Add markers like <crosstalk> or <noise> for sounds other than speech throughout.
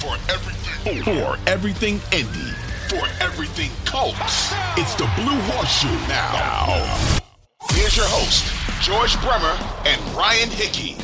For everything, for everything Indy, for everything Colts, it's the Blue Horseshoe now. now. Here's your host, George Bremer and Ryan Hickey.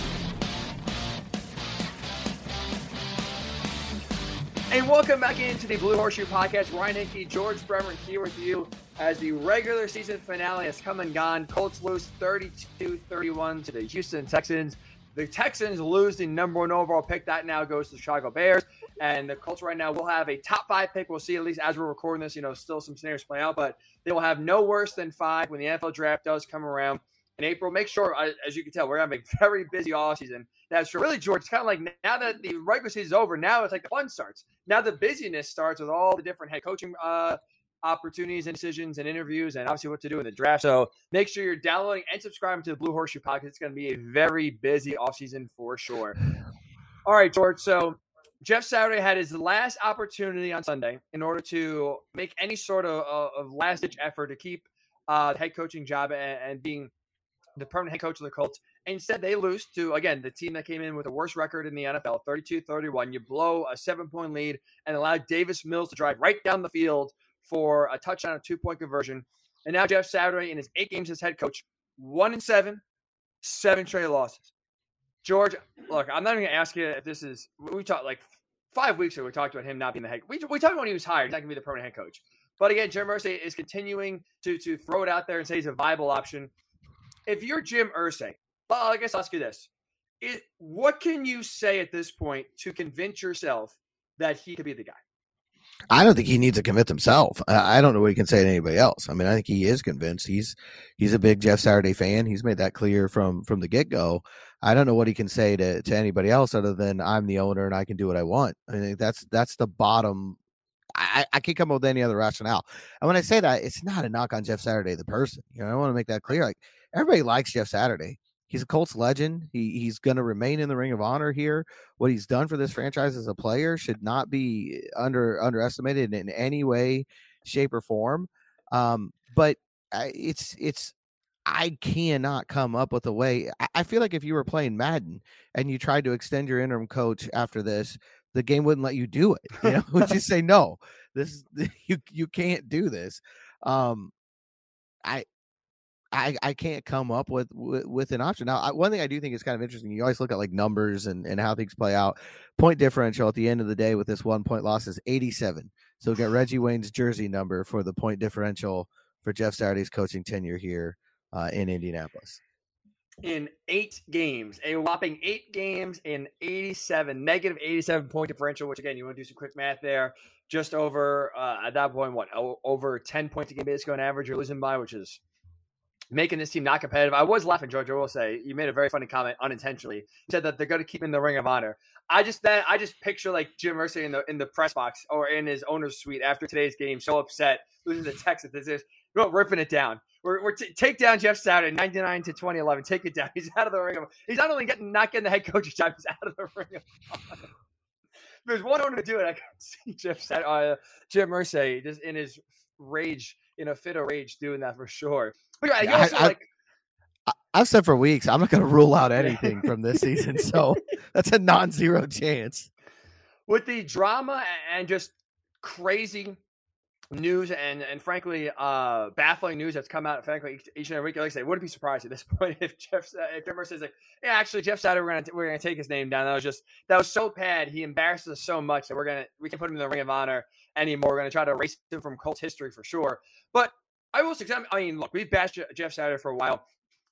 And welcome back into the Blue Horseshoe Podcast. Ryan Hickey, George Bremer here with you as the regular season finale has come and gone. Colts lose 32-31 to the Houston Texans. The Texans lose the number one overall pick. That now goes to the Chicago Bears. And the Colts right now will have a top five pick. We'll see at least as we're recording this, you know, still some scenarios play out, but they will have no worse than five when the NFL draft does come around in April. Make sure, as you can tell, we're having a very busy offseason. That's true. Really, George, it's kind of like now that the regular season is over, now it's like the fun starts. Now the busyness starts with all the different head coaching uh, opportunities and decisions and interviews and obviously what to do in the draft. So make sure you're downloading and subscribing to the Blue Horseshoe Podcast. It's going to be a very busy offseason for sure. All right, George. So Jeff Saturday had his last opportunity on Sunday in order to make any sort of, of last ditch effort to keep uh, the head coaching job and, and being the permanent head coach of the Colts. Instead, they lose to, again, the team that came in with the worst record in the NFL, 32 31. You blow a seven point lead and allow Davis Mills to drive right down the field for a touchdown, a two point conversion. And now Jeff Saturday in his eight games as head coach, one and seven, seven straight losses. George, look, I'm not even going to ask you if this is, we talked like five weeks ago, we talked about him not being the head. We, we talked about when he was hired, not to be the permanent head coach. But again, Jim Irsay is continuing to, to throw it out there and say he's a viable option. If you're Jim Irsay, well, I guess I'll ask you this. It, what can you say at this point to convince yourself that he could be the guy? I don't think he needs to convince himself. I don't know what he can say to anybody else. I mean, I think he is convinced. He's he's a big Jeff Saturday fan. He's made that clear from from the get go. I don't know what he can say to to anybody else other than I'm the owner and I can do what I want. I think that's that's the bottom. I, I can't come up with any other rationale. And when I say that, it's not a knock on Jeff Saturday, the person. You know, I want to make that clear. Like everybody likes Jeff Saturday he's a Colts legend. He he's going to remain in the Ring of Honor here. What he's done for this franchise as a player should not be under underestimated in any way, shape, or form. Um, but it's it's I cannot come up with a way. I feel like if you were playing Madden and you tried to extend your interim coach after this, the game wouldn't let you do it. You know, <laughs> would you <laughs> say no? This <laughs> you you can't do this. Um, I I, I can't come up with, with, with an option. Now, I, one thing I do think is kind of interesting. You always look at like numbers and, and how things play out. Point differential at the end of the day with this one point loss is 87. So we've got <sighs> Reggie Wayne's jersey number for the point differential for Jeff Saturday's coaching tenure here uh, in Indianapolis. In eight games, a whopping eight games in 87, negative 87 point differential, which again, you want to do some quick math there. Just over, uh, at that point, what, over 10 points a game basically on average you're losing by, which is making this team not competitive. I was laughing, George. I will say you made a very funny comment unintentionally. You said that they're going to keep in the Ring of Honor. I just then I just picture like Jim Irsay in the in the press box or in his owner's suite after today's game, so upset, losing the Texas. This is you ripping it down. We're, we're t- take down Jeff Saturday, ninety nine to twenty eleven. Take it down. <laughs> He's out of the ring. Of, he's not only getting not getting the head coach's job, he's out of the ring. Of. <laughs> There's one owner to do it. I can <laughs> see Jeff Saturday, uh, Jim Irsay just in his rage, in a fit of rage, doing that for sure. But I, also, I, like, I, I've said for weeks I'm not going to rule out anything from this season, <laughs> so that's a non-zero chance. With the drama and just crazy news and and frankly uh baffling news that's come out frankly each and every week like I say wouldn't be surprised at this <laughs> point if Jeff if Denver says like yeah actually Jeff Saturday we're gonna we're gonna take his name down. That was just that was so bad he embarrasses us so much that we're gonna we can put him in the ring of honor anymore. We're gonna try to erase him from Colts history for sure. But I will say, I mean, look, we've bashed Jeff Saturday for a while.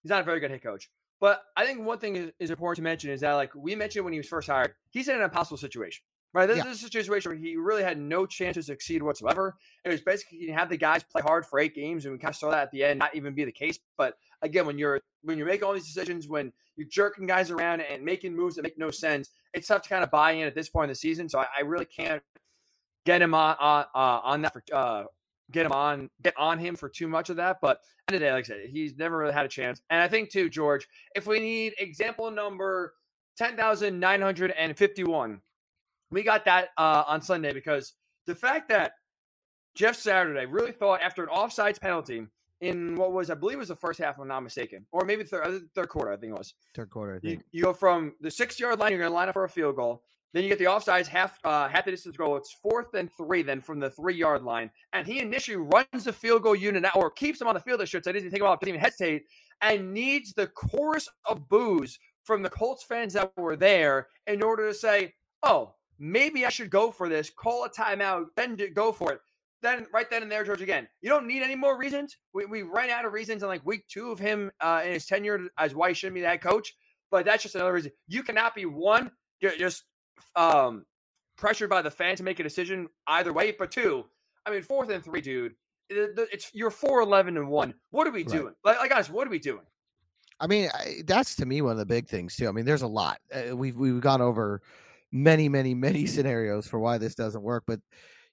He's not a very good head coach. But I think one thing is, is important to mention is that, like we mentioned when he was first hired, he's in an impossible situation, right? This, yeah. is a situation where he really had no chance to succeed whatsoever. It was basically you have the guys play hard for eight games, and we kind of saw that at the end not even be the case. But again, when you're when you're making all these decisions, when you're jerking guys around and making moves that make no sense, it's tough to kind of buy in at this point in the season. So I, I really can't get him on on, uh, on that for uh, get him on get on him for too much of that. But end of the day, like I said, he's never really had a chance. And I think too, George, if we need example number ten thousand nine hundred and fifty-one, we got that uh, on Sunday because the fact that Jeff Saturday really thought after an offsides penalty in what was I believe was the first half, if I'm not mistaken, or maybe third, third quarter, I think it was third quarter. I think you, you go from the six yard line, you're going to line up for a field goal. Then you get the offsides half uh, half the distance goal. It's fourth and three then from the three yard line, and he initially runs the field goal unit out, or keeps him on the field. I should say, doesn't take him off, doesn't even hesitate, and needs the chorus of boos from the Colts fans that were there in order to say, "Oh, maybe I should go for this. Call a timeout, then go for it." Then right then and there, George. Again, you don't need any more reasons. We, we ran out of reasons in like week two of him uh, in his tenure as why he shouldn't be the head coach. But that's just another reason. You cannot be one just um, pressured by the fan to make a decision either way. But two, I mean, fourth and three, dude. It's you're four eleven and one. What are we doing? Like, like, guys, what are we doing? I mean, I, that's to me one of the big things too. I mean, there's a lot. Uh, we've we've gone over many, many, many <laughs> scenarios for why this doesn't work, but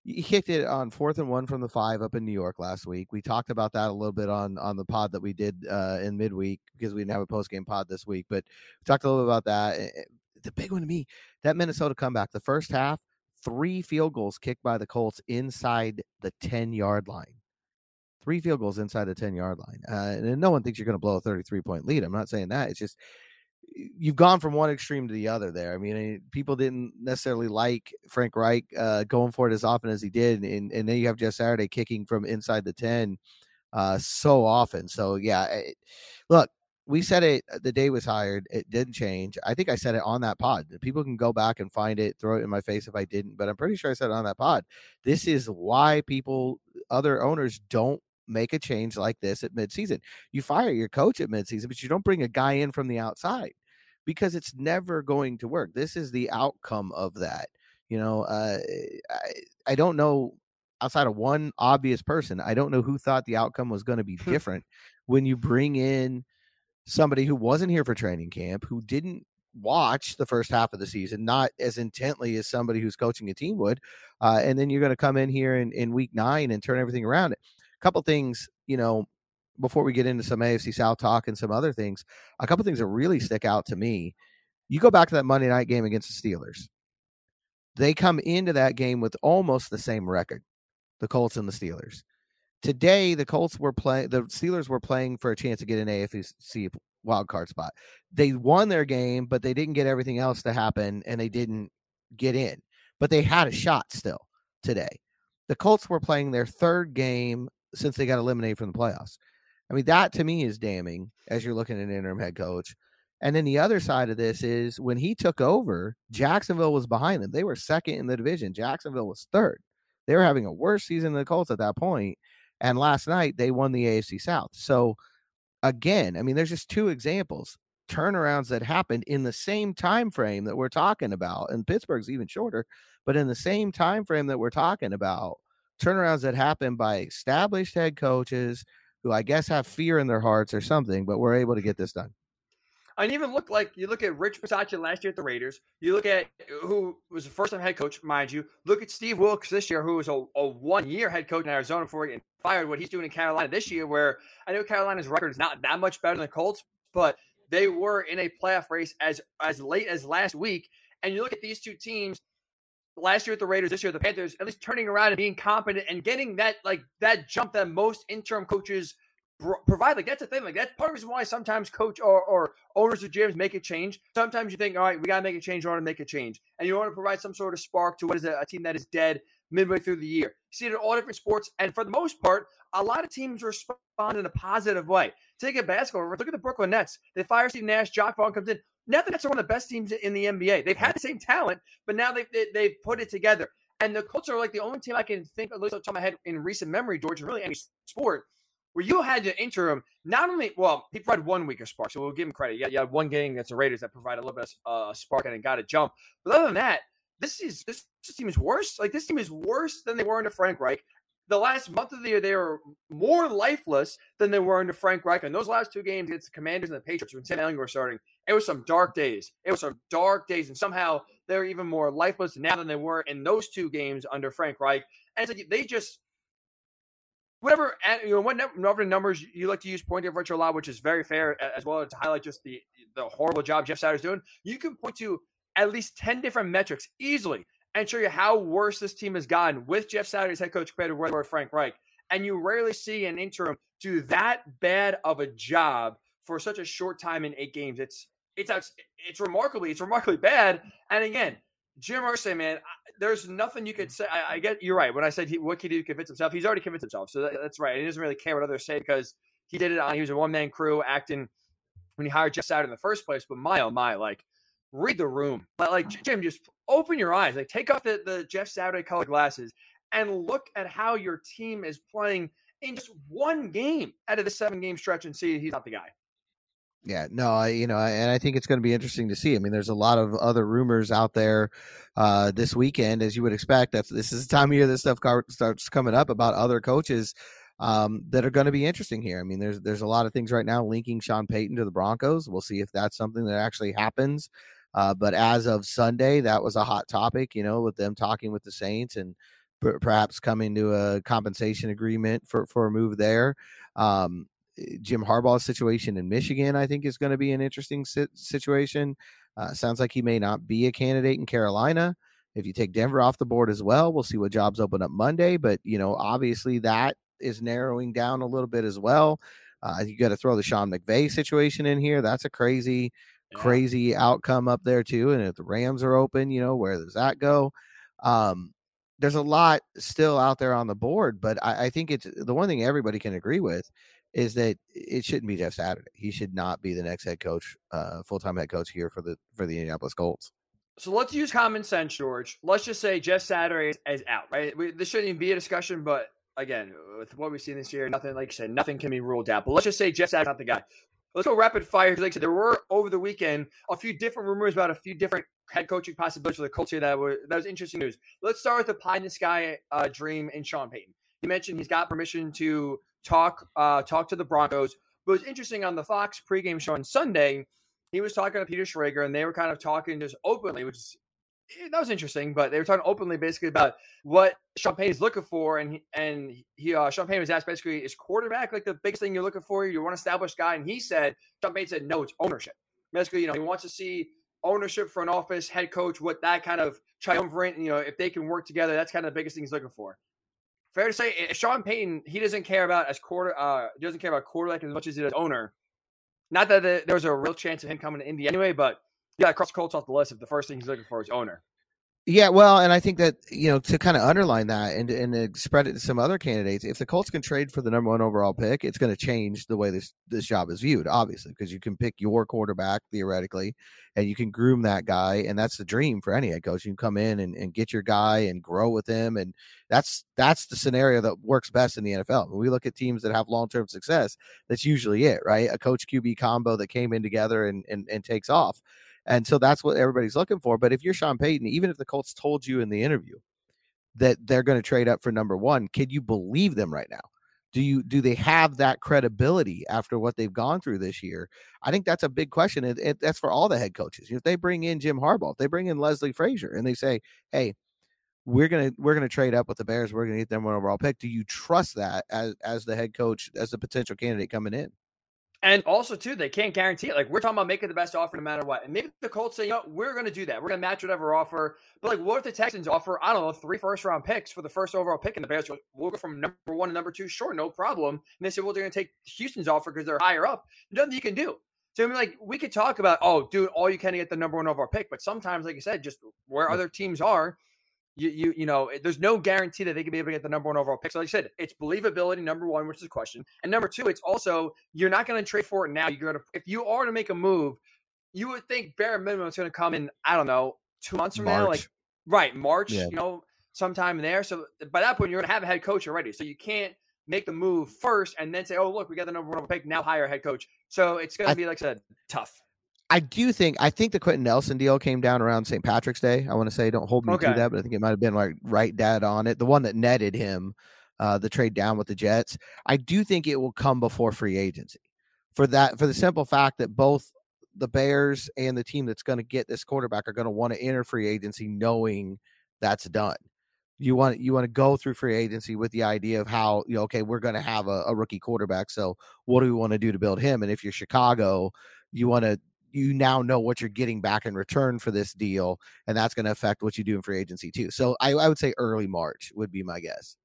he kicked it on fourth and one from the five up in New York last week. We talked about that a little bit on on the pod that we did uh, in midweek because we didn't have a post game pod this week, but we talked a little bit about that. Eh, eh, the big one to me, that Minnesota comeback, the first half, three field goals kicked by the Colts inside the 10 yard line. Three field goals inside the 10 yard line. Uh, and no one thinks you're going to blow a 33 point lead. I'm not saying that. It's just you've gone from one extreme to the other there. I mean, eh, people didn't necessarily like Frank Reich uh, going for it as often as he did. And, and then you have Jeff Saturday kicking from inside the 10 uh, so often. So, yeah, it, look, we said it uh, the day was hired. It didn't change. I think I said it on that pod. People can go back and find it, throw it in my face if I didn't, but I'm pretty sure I said it on that pod. This is why people, other owners, don't make a change like this at midseason. You fire your coach at midseason, but you don't bring a guy in from the outside because it's never going to work. This is the outcome of that. You know, uh, I, I don't know outside of one obvious person, I don't know who thought the outcome was going to be different when you bring in somebody who wasn't here for training camp, who didn't watch the first half of the season, not as intently as somebody who's coaching a team would. Uh, and then you're going to come in here in, in week nine and turn everything around. A couple things, you know, before we get into some AFC South talk and some other things, a couple things that really stick out to me. You go back to that Monday night game against the Steelers. They come into that game with almost the same record, the Colts and the Steelers. Today, the Colts were playing, the Steelers were playing for a chance to get an AFC wild card spot. They won their game, but they didn't get everything else to happen and they didn't get in. But they had a shot still today. The Colts were playing their third game since they got eliminated from the playoffs. I mean, that to me is damning as you're looking at an interim head coach. And then the other side of this is when he took over, Jacksonville was behind them. They were second in the division. Jacksonville was third. They were having a worse season than the Colts at that point. And last night they won the AFC South. So again, I mean, there's just two examples turnarounds that happened in the same time frame that we're talking about. And Pittsburgh's even shorter, but in the same time frame that we're talking about, turnarounds that happen by established head coaches who I guess have fear in their hearts or something, but we're able to get this done. And even look like you look at Rich Bisaccia last year at the Raiders. You look at who was the first time head coach, mind you. Look at Steve Wilks this year, who was a, a one year head coach in Arizona before getting fired. What he's doing in Carolina this year, where I know Carolina's record is not that much better than the Colts, but they were in a playoff race as as late as last week. And you look at these two teams last year at the Raiders, this year at the Panthers, at least turning around and being competent and getting that like that jump that most interim coaches provide. Like that's the thing. Like that's part of the reason why sometimes coach or, or owners of gyms make a change. Sometimes you think, all right, we gotta make a change. You want to make a change, and you want to provide some sort of spark to what is a, a team that is dead midway through the year. You see it in all different sports, and for the most part, a lot of teams respond in a positive way. Take a basketball. Look at the Brooklyn Nets. They fire Steve Nash. Jacque Vaughn comes in. Now the Nets are one of the best teams in the NBA. They've had the same talent, but now they've they, have they have put it together. And the Colts are like the only team I can think, of at least the top of my head, in recent memory, George, in really any sport, where you had the interim, not only, well, he provided one week of spark, so we'll give him credit. Yeah, you had one game against the Raiders that provided a little bit of uh, spark and got a jump. But other than that, this is this, this team is worse. Like this team is worse than they were under Frank Reich. The last month of the year, they were more lifeless than they were under Frank Reich. And those last two games against the Commanders and the Patriots, when Sam Ehlinger were starting, it was some dark days. It was some dark days, and somehow they're even more lifeless now than they were in those two games under Frank Reich. And they just whatever eh, you know whatever numbers you like to use point differential a lot, which is very fair as well to highlight just the the horrible job Jeff Saturday's doing. You can point to at least ten different metrics easily and show you how worse this team has gotten with Jeff as head coach compared to where Frank Reich. And you rarely see an interim do that bad of a job for such a short time in eight games. It's it's it's remarkably it's remarkably bad. And again, Jim Irsay, man, there's nothing you could mm. say. I, I, get you're right. When I said he, what could he do to convince himself, he's already convinced himself. So that, that's right. He doesn't really care what others say because he did it on. He was a one man crew acting when he hired Jeff Saturday in the first place. But my oh my, like read the room. Like Jim, just open your eyes. Like take off the the Jeff Saturday colored glasses and look at how your team is playing in just one game out of the seven game stretch and see he's not the guy. Yeah, no, I you know, and I think it's going to be interesting to see. I mean, there's a lot of other rumors out there uh, this weekend, as you would expect. That's this is the time of year this stuff starts coming up about other coaches um, that are going to be interesting here. I mean, there's there's a lot of things right now linking Sean Payton to the Broncos. We'll see if that's something that actually happens. Uh, but as of Sunday, that was a hot topic, you know, with them talking with the Saints and perhaps coming to a compensation agreement for for a move there. Um, Jim Harbaugh's situation in Michigan, I think, is going to be an interesting situation. Uh, sounds like he may not be a candidate in Carolina. If you take Denver off the board as well, we'll see what jobs open up Monday. But you know, obviously that is narrowing down a little bit as well. Uh, you got to throw the Sean McVay situation in here. That's a crazy, yeah. crazy outcome up there too. And if the Rams are open, you know, where does that go? Um, there's a lot still out there on the board, but I, I, think it's the one thing everybody can agree with is that it shouldn't be Jeff Saturday. He should not be the next head coach, uh, full time head coach here for the for the Indianapolis Colts. So let's use common sense, George. Let's just say Jeff Saturday is, out, right? We, this shouldn't even be a discussion, but again, with what we've seen this year, nothing like you said, nothing can be ruled out. But let's just say Jeff Saturday's not the guy. Let's go rapid fire. Like I said, there were over the weekend a few different rumors about a few different head coaching possibilities for the Colts here that were that was interesting news. Let's start with the pie in the sky uh, dream in Sean Payton. You mentioned he's got permission to talk uh, talk to the Broncos. But it was interesting on the Fox pregame show on Sunday, he was talking to Peter Schrager, and they were kind of talking just openly, which is eh, that was interesting. But they were talking openly, basically about what Payton is looking for, and and he uh, Payton was asked basically, is quarterback like the biggest thing you're looking for? You want an established guy, and he said Payton said no, it's ownership. Basically, you know, he wants to see ownership for an office, head coach, what that kind of triumvirate, you know, if they can work together, that's kind of the biggest thing he's looking for. Fair to say, eh, Sean Payton, he doesn't care about as quarter, uh, doesn't care about quarterback as much as he does owner. Not that the, there was a real chance of him coming to Indy anyway, but yeah, cross Colts off the list if the first thing he's looking for is owner. Yeah, well, and I think that you know to kind of underline that and and spread it to some other candidates. If the Colts can trade for the number one overall pick, it's going to change the way this this job is viewed. Obviously, because you can pick your quarterback theoretically, and you can groom that guy, and that's the dream for any head coach. You can come in and, and get your guy and grow with him, and that's that's the scenario that works best in the NFL. When we look at teams that have long term success, that's usually it, right? A coach QB combo that came in together and and, and takes off. And so that's what everybody's looking for. But if you're Sean Payton, even if the Colts told you in the interview that they're going to trade up for number one, can you believe them right now? Do you do they have that credibility after what they've gone through this year? I think that's a big question. And, that's for all the head coaches. If they bring in Jim Harbaugh, if they bring in Leslie Frazier, and they say, "Hey, we're gonna we're gonna trade up with the Bears. We're gonna get them one overall pick." Do you trust that as as the head coach, as the potential candidate coming in? And also, too, they can't guarantee it. Like we're talking about making the best offer no matter what. And maybe the Colts say, you know, we're going to do that. We're going to match whatever offer. But like, what if the Texans offer, I don't know, three first round picks for the first overall pick, and the Bears go, we'll go from number one to number two, sure, no problem. And they say, well, they're going to take Houston's offer because they're higher up. Nothing you can do. So I mean, like, we could talk about, oh, do all you can to get the number one overall pick, but sometimes, like you said, just where other teams are, you you you know, there's no guarantee that they can be able to get the number one overall pick. So like I said, it's believability number one, which is a question, and number two, it's also you're not going to trade for it now. You're going to if you are to make a move, you would think bare minimum it's going to come in. I don't know, two months from March. now, like right March, yeah. you know, sometime there. So by that point, you're going to have a head coach already. So you can't make the move first and then say, oh look, we got the number one overall pick now, hire a head coach. So it's going to be like I said, tough. I do think I think the Quenton Nelson deal came down around St. Patrick's Day. I want to say, don't hold me okay. to that, but I think it might have been like right dad on it. The one that netted him uh, the trade down with the Jets. I do think it will come before free agency for that for the simple fact that both the Bears and the team that's going to get this quarterback are going to want to enter free agency knowing that's done. You want you want to go through free agency with the idea of how you know okay we're going to have a, a rookie quarterback so what do we want to do to build him and if you're Chicago you want to you now know what you're getting back in return for this deal, and that's going to affect what you do in free agency too. So I, I, would say early March would be my guess.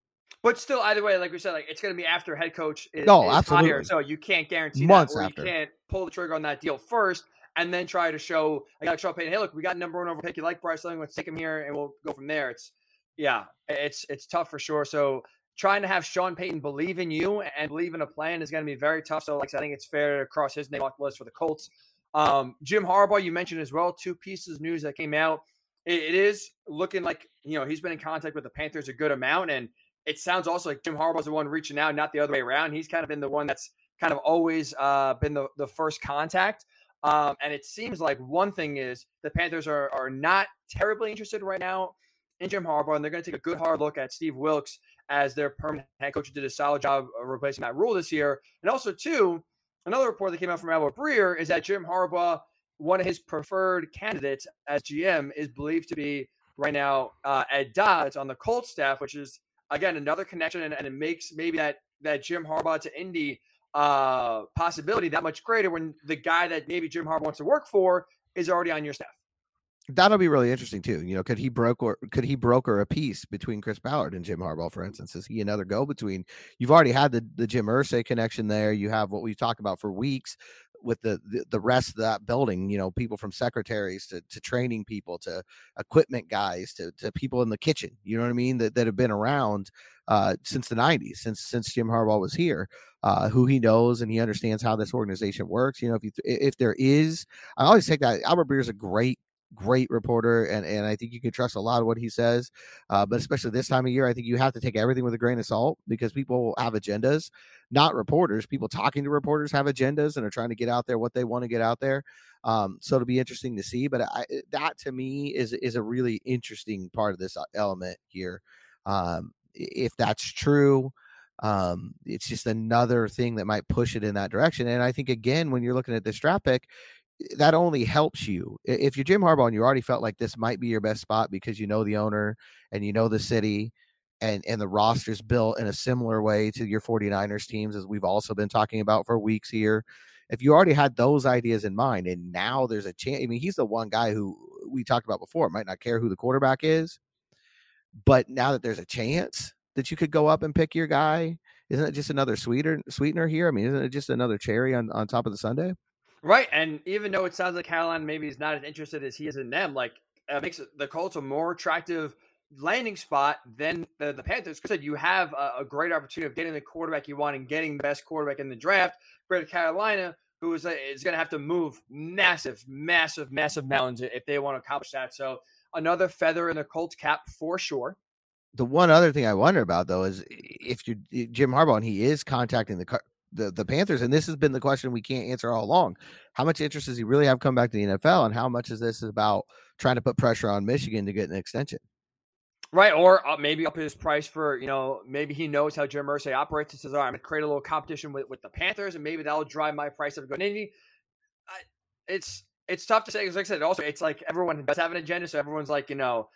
But still, either way, like we said, like it's going to be after head coach is, no, is absolutely. higher, so you can't guarantee months that, after. you can't pull the trigger on that deal first. and then try to show I got show Payton, hey, look, we got number one over pick. You like Bryce Young? Let's take him here, and we'll go from there. It's yeah, it's it's tough for sure. So trying to have Sean Payton believe in you and believe in a plan is going to be very tough. So like I think it's fair to cross his name off the list for the Colts. Um, Jim Harbaugh, you mentioned as well, two pieces of news that came out. it, it is looking like you know he's been in contact with the Panthers a good amount, and it sounds also like Jim Harbaugh's the one reaching out, not the other way around. He's kind of been the one that's kind of always uh, been the, the first contact. Um, and it seems like one thing is the Panthers are, are not terribly interested right now in Jim Harbaugh, and they're going to take a good hard look at Steve Wilks as their permanent head coach, did a solid job replacing Matt Rhule this year. And also, too, another report that came out from Albert Breer is that Jim Harbaugh, one of his preferred candidates as GM, is believed to be right now uh, Ed Dodds on the Colts staff, which is again another connection, and, and it makes maybe that that Jim Harbaugh to Indy uh, possibility that much greater when the guy that maybe Jim Harbaugh wants to work for is already on your staff. That'll be really interesting too. You know, could he broker could he broker a peace between Chris Ballard and Jim Harbaugh, for instance? Is he another go between? You've already had the the Jim Irsay connection there. You have what we've talked about for weeks with the, the, the rest of that building. You know, people from secretaries to to training people to equipment guys to to people in the kitchen. You know what I mean? That that have been around uh, since the '90s, since since Jim Harbaugh was here. Uh, who he knows and he understands how this organization works. You know, if you if there is, I always take that Albert Breer is a great great reporter, and and I think you can trust a lot of what he says. Uh, but especially this time of year, I think you have to take everything with a grain of salt because people have agendas, not reporters. People talking to reporters have agendas and are trying to get out there what they want to get out there. Um, so it'll be interesting to see. But I, that to me is is a really interesting part of this element here. Um, if that's true. Um, it's just another thing that might push it in that direction. And I think again, when you're looking at this draft pick, that only helps you. If you're Jim Harbaugh and you already felt like this might be your best spot because you know the owner and you know the city and and the roster's built in a similar way to your 49ers teams as we've also been talking about for weeks here. If you already had those ideas in mind and now there's a chance, I mean, he's the one guy who we talked about before might not care who the quarterback is, but now that there's a chance that you could go up and pick your guy, isn't it just another sweeter sweetener here? I mean, isn't it just another cherry on, on top of the sundae? Right, and even though it sounds like Carolina maybe is not as interested as he is in them, like uh, it makes the Colts a more attractive landing spot than the, the Panthers. Because you have a, a, great opportunity of getting the quarterback you want and getting the best quarterback in the draft. Greater Carolina, who is, uh, is going to have to move massive, massive, massive mountains if they want to accomplish that. So another feather in the Colts cap for sure. The one other thing I wonder about though is if you're Jim Harbaugh and he is contacting the the, the Panthers, and this has been the question we can't answer all along. How much interest does he really have come back to the NFL, and how much is this about trying to put pressure on Michigan to get an extension? Right, or uh, maybe up his price for you know maybe he knows how Jim Irsay operates and says, "All right, I'm gonna create a little competition with, with the Panthers, and maybe that'll drive my price up." Good, it's it's tough to say because, like I said, also it's like everyone does have an agenda, so everyone's like, you know,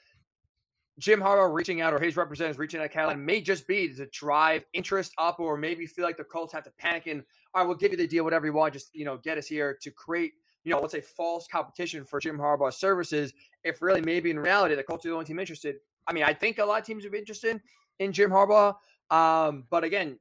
Jim Harbaugh reaching out or his representatives reaching out Carolina may just be to drive interest up or maybe feel like the Colts have to panic and all right, we'll give you the deal, whatever you want, just you know, get us here to create, you know, let's say false competition for Jim Harbaugh's services. If really maybe in reality the Colts are the only team interested. I mean, I think a lot of teams would be interested in Jim Harbaugh. Um, but again,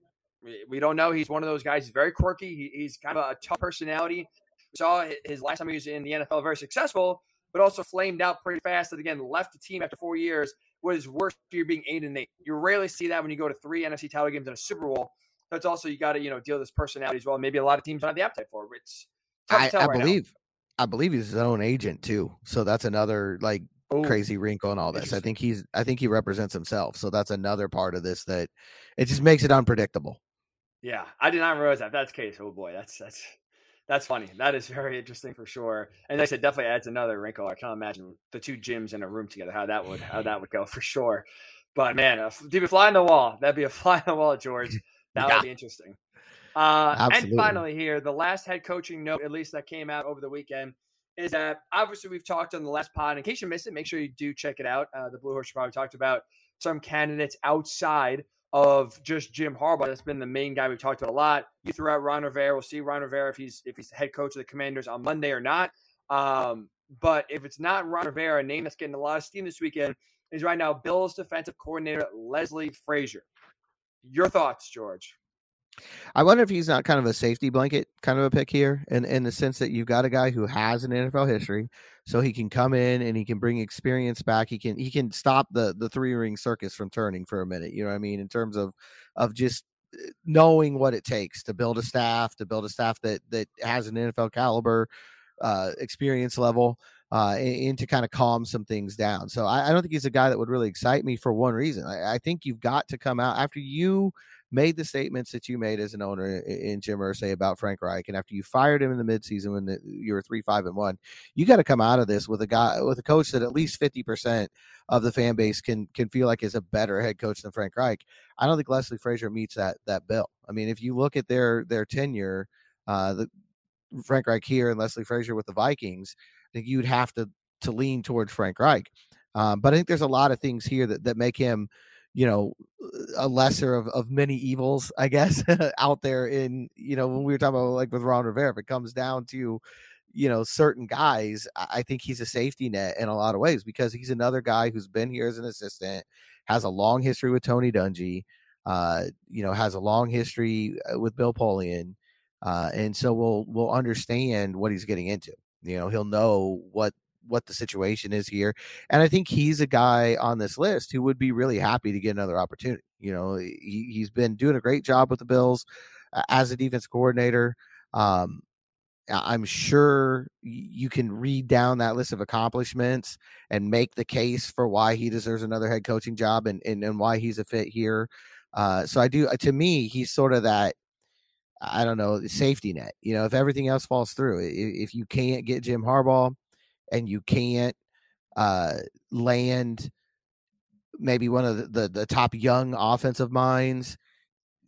we don't know. He's one of those guys. He's very quirky. He, he's kind of a tough personality. We saw his last time he was in the NFL very successful, but also flamed out pretty fast. And again, left the team after four years was worse you're being eight and eight. You rarely see that when you go to three NFC title games in a Super Bowl. That's also you got to you know deal with this personality as well. Maybe a lot of teams don't have the appetite for it. It's I, I right believe now. I believe he's his own agent too. So that's another like Ooh, crazy wrinkle and all this. I think he's I think he represents himself. So that's another part of this that it just makes it unpredictable. Yeah, I did not realize that. That's the case. Oh boy, that's that's that's funny. That is very interesting for sure. And like I said, definitely adds another wrinkle. I can't imagine the two Jims in a room together, how that would how that would go <laughs> for sure. But man, if be a fly on the wall. That'd be a <laughs> fly on the wall, George. <laughs> That yeah. would be interesting. Uh, and finally, here, the last head coaching note, at least that came out over the weekend, is that obviously we've talked on the last pod. In case you missed it, make sure you do check it out. Uh, the Blue Horse probably talked about some candidates outside of just Jim Harbaugh. That's been the main guy we've talked about a lot. You threw out Ron Rivera. We'll see Ron Rivera if he's if he's the head coach of the Commanders on Monday or not. Um, but if it's not Ron Rivera, a name that's getting a lot of steam this weekend is right now Bills defensive coordinator Leslie Frazier. Your thoughts, George? I wonder if he's not kind of a safety blanket kind of a pick here, in in the sense that you've got a guy who has an NFL history, so he can come in and he can bring experience back. He can he can stop the the three ring circus from turning for a minute. You know what I mean? In terms of of just eh, knowing what it takes to build a staff, to build a staff that that has an NFL caliber uh, experience level. Uh, and, and, to kind of calm some things down. So I, I, don't think he's a guy that would really excite me for one reason. I, I think you've got to come out after you made the statements that you made as an owner in Jim Irsay about Frank Reich, and after you fired him in the midseason when the, you were three, five, and one, you got to come out of this with a guy with a coach that at least fifty percent of the fan base can can feel like is a better head coach than Frank Reich. I don't think Leslie Frazier meets that that bill. I mean, if you look at their their tenure, uh, the Frank Reich here and Leslie Frazier with the Vikings, I think you'd have to to lean towards Frank Reich. Um, but I think there's a lot of things here that that make him you know a lesser of, of many evils i guess <laughs> out there in you know when we were talking about like with ron rivera if it comes down to you know certain guys i think he's a safety net in a lot of ways because he's another guy who's been here as an assistant has a long history with tony dungy uh you know has a long history uh, with bill polian uh and so we'll we'll understand what he's getting into. You know he'll know what what the situation is here. And I think he's a guy on this list who would be really happy to get another opportunity. You know, he, he's been doing a great job with the Bills uh, as a defense coordinator. Um, I'm sure you can read down that list of accomplishments and make the case for why he deserves another head coaching job and, and, and why he's a fit here. Uh, so I do, uh, to me, he's sort of that, I don't know, safety net. You know, if everything else falls through, if you can't get Jim Harbaugh, and you can't uh, land maybe one of the, the, the top young offensive minds,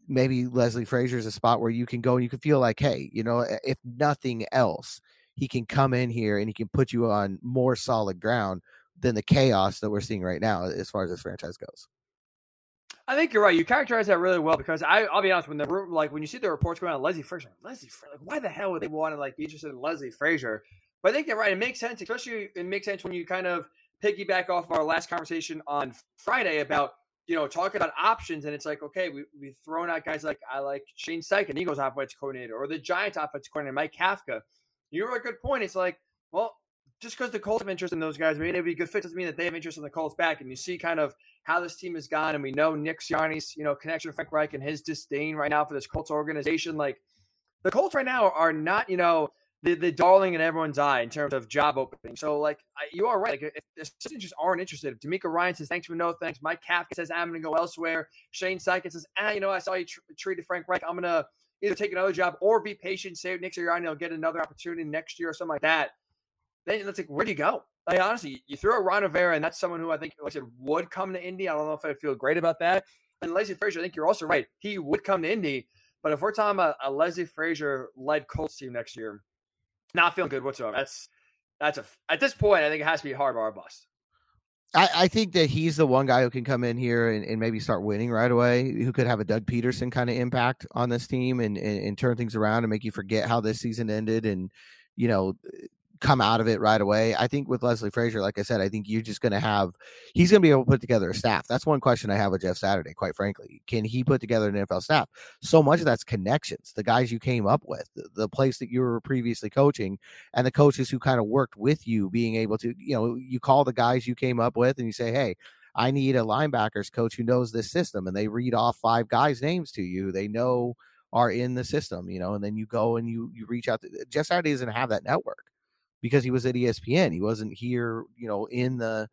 maybe Leslie Frazier is a spot where you can go and you can feel like, hey, you know, if nothing else, he can come in here and he can put you on more solid ground than the chaos that we're seeing right now as far as this franchise goes. I think you're right. You characterize that really well because I, will be honest. When the like when you see the reports going on Leslie Frazier, Leslie, like why the hell would they want to like be interested in Leslie Frazier? But I think you're right. It makes sense, especially it makes sense when you kind of piggyback off of our last conversation on Friday about you know talking about options, and it's like okay, we we've thrown out guys like I like Shane Steichen, Eagles offensive coordinator, or the Giants offensive coordinator, Mike Kafka. You're a good point. It's like well, just because the Colts have interest in those guys, maybe they'd be good fit doesn't mean that they have interest in the Colts back. And you see kind of how this team has gone, and we know Nick Sirianni's you know connection to Frank Reich and his disdain right now for this Colts organization. Like the Colts right now are not you know the, the darling in everyone's eye in terms of job opening. So, like, you are right. Like, if assistants just aren't interested, if DeMeco Ryan says thanks for no thanks, Mike Kafka says I'm going to go elsewhere, Shane Steichen says, ah, you know, I saw you tr- treated Frank Reich, I'm going to either take another job or be patient, say Nick Sirianni will get another opportunity next year or something like that. Then it's like, where do you go? Like, honestly, you throw a Ron Rivera, and that's someone who I think, like I said, would come to Indy. I don't know if I feel great about that. And Leslie Frazier, I think you're also right. He would come to Indy. But if we're talking about a Leslie Frazier led Colts team next year, not feeling good whatsoever. That's that's a at this point, I think it has to be hard bar bust. I, I, think that he's the one guy who can come in here and, and, maybe start winning right away, who could have a Doug Pederson kind of impact on this team and, and, and turn things around and make you forget how this season ended and, you know, come out of it right away. I think with Leslie Frazier, like I said, I think you're just going to have, he's going to be able to put together a staff. That's one question I have with Jeff Saturday, quite frankly. Can he put together an NFL staff? So much of that's connections, the guys you came up with, the, the place that you were previously coaching, and the coaches who kind of worked with you, being able to, you know, you call the guys you came up with and you say, hey, I need a linebackers coach who knows this system. And they read off five guys' names to you. They know are in the system, you know, and then you go and you you reach out to Jeff Saturday doesn't have that network because he was at ESPN. He wasn't here, you know, in the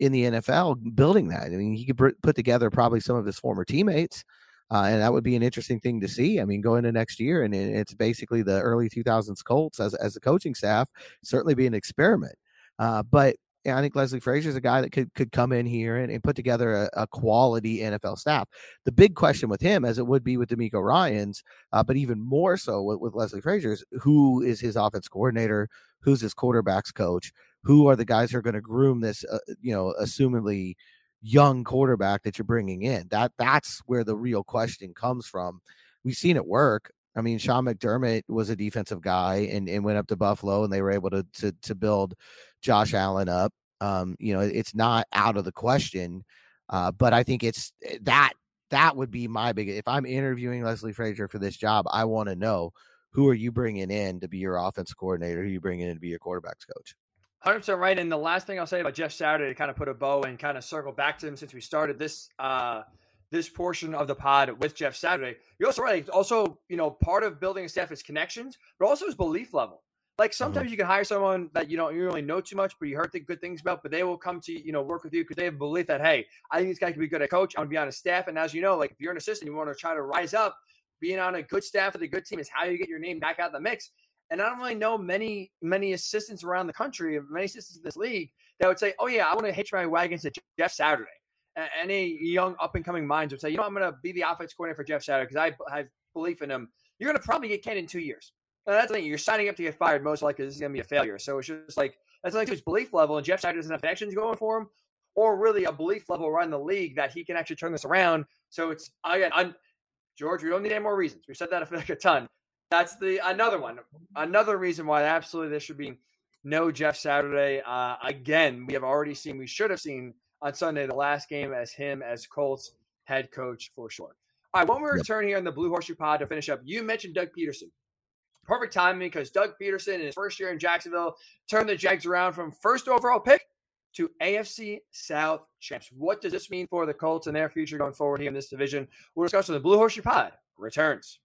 in the NFL building that. I mean, he could put together probably some of his former teammates, uh, and that would be an interesting thing to see. I mean, going to next year, and it's basically the early 2000s Colts as as the coaching staff. Certainly be an experiment, uh, but I think Leslie Frazier is a guy that could could come in here and, and put together a, a, quality NFL staff. The big question with him, as it would be with DeMeco Ryans, uh, but even more so with, with Leslie Frazier, is who is his offense coordinator, who's his quarterbacks coach, who are the guys who are going to groom this, uh, you know, assumedly young quarterback that you're bringing in. That that's where the real question comes from. We've seen it work. I mean, Sean McDermott was a defensive guy and, and went up to Buffalo, and they were able to to, to build Josh Allen up. Um, you know, it's not out of the question, uh, but I think it's eh, that that would be my big. If I'm interviewing Leslie Frazier for this job, I want to know who are you bringing in to be your offense coordinator? Who you bringing in to be your quarterbacks coach? 100% right. And the last thing I'll say about Jeff Saturday to kind of put a bow and kind of circle back to him since we started this uh, this portion of the pod with Jeff Saturday. You're also right. Also, you know, part of building a staff is connections, but also his belief level. Like mm-hmm. sometimes mm-hmm. you can hire someone that you don't you really know too much, but you heard the good things about, but they will come to you know work with you because they have a belief that hey, I think this guy can be good at coach. I'm gonna be on a staff, and as you know, like if you're an assistant, you want to try to rise up. Being on a good staff with a good team is how you get your name back out of the mix. And I don't really know many many assistants around the country, many assistants in this league that would say, "Oh yeah, I want to hitch my wagon to Jeff Saturday." Any young up and coming minds would say, "You know, I'm going to be the offense coordinator for Jeff Saturday because I have belief in him." You're going to probably get Ken in two years. That's the thing. You're signing up to get fired. Most likely, this is going to be a failure. So it's just like that's like his belief level. And Jeff Saturday doesn't have connections going for him, or really a belief level around the league that he can actually turn this around. So it's again, I'm, George. We don't need any more reasons. We said that I feel <laughs> like a ton. That's the another one. Another reason why absolutely there should be no Jeff Saturday. Uh, again, we have already seen. We should have seen on Sunday the last game as him as Colts head coach for sure. All right, when we return here in the Blue Horseshoe Pod to finish up, you mentioned Doug Pederson. Perfect timing because Doug Pederson in his first year in Jacksonville turned the Jags around from first overall pick to AFC South champs. What does this mean for the Colts and their future going forward here in this division? We'll discuss in the Blue Horseshoe Pod returns.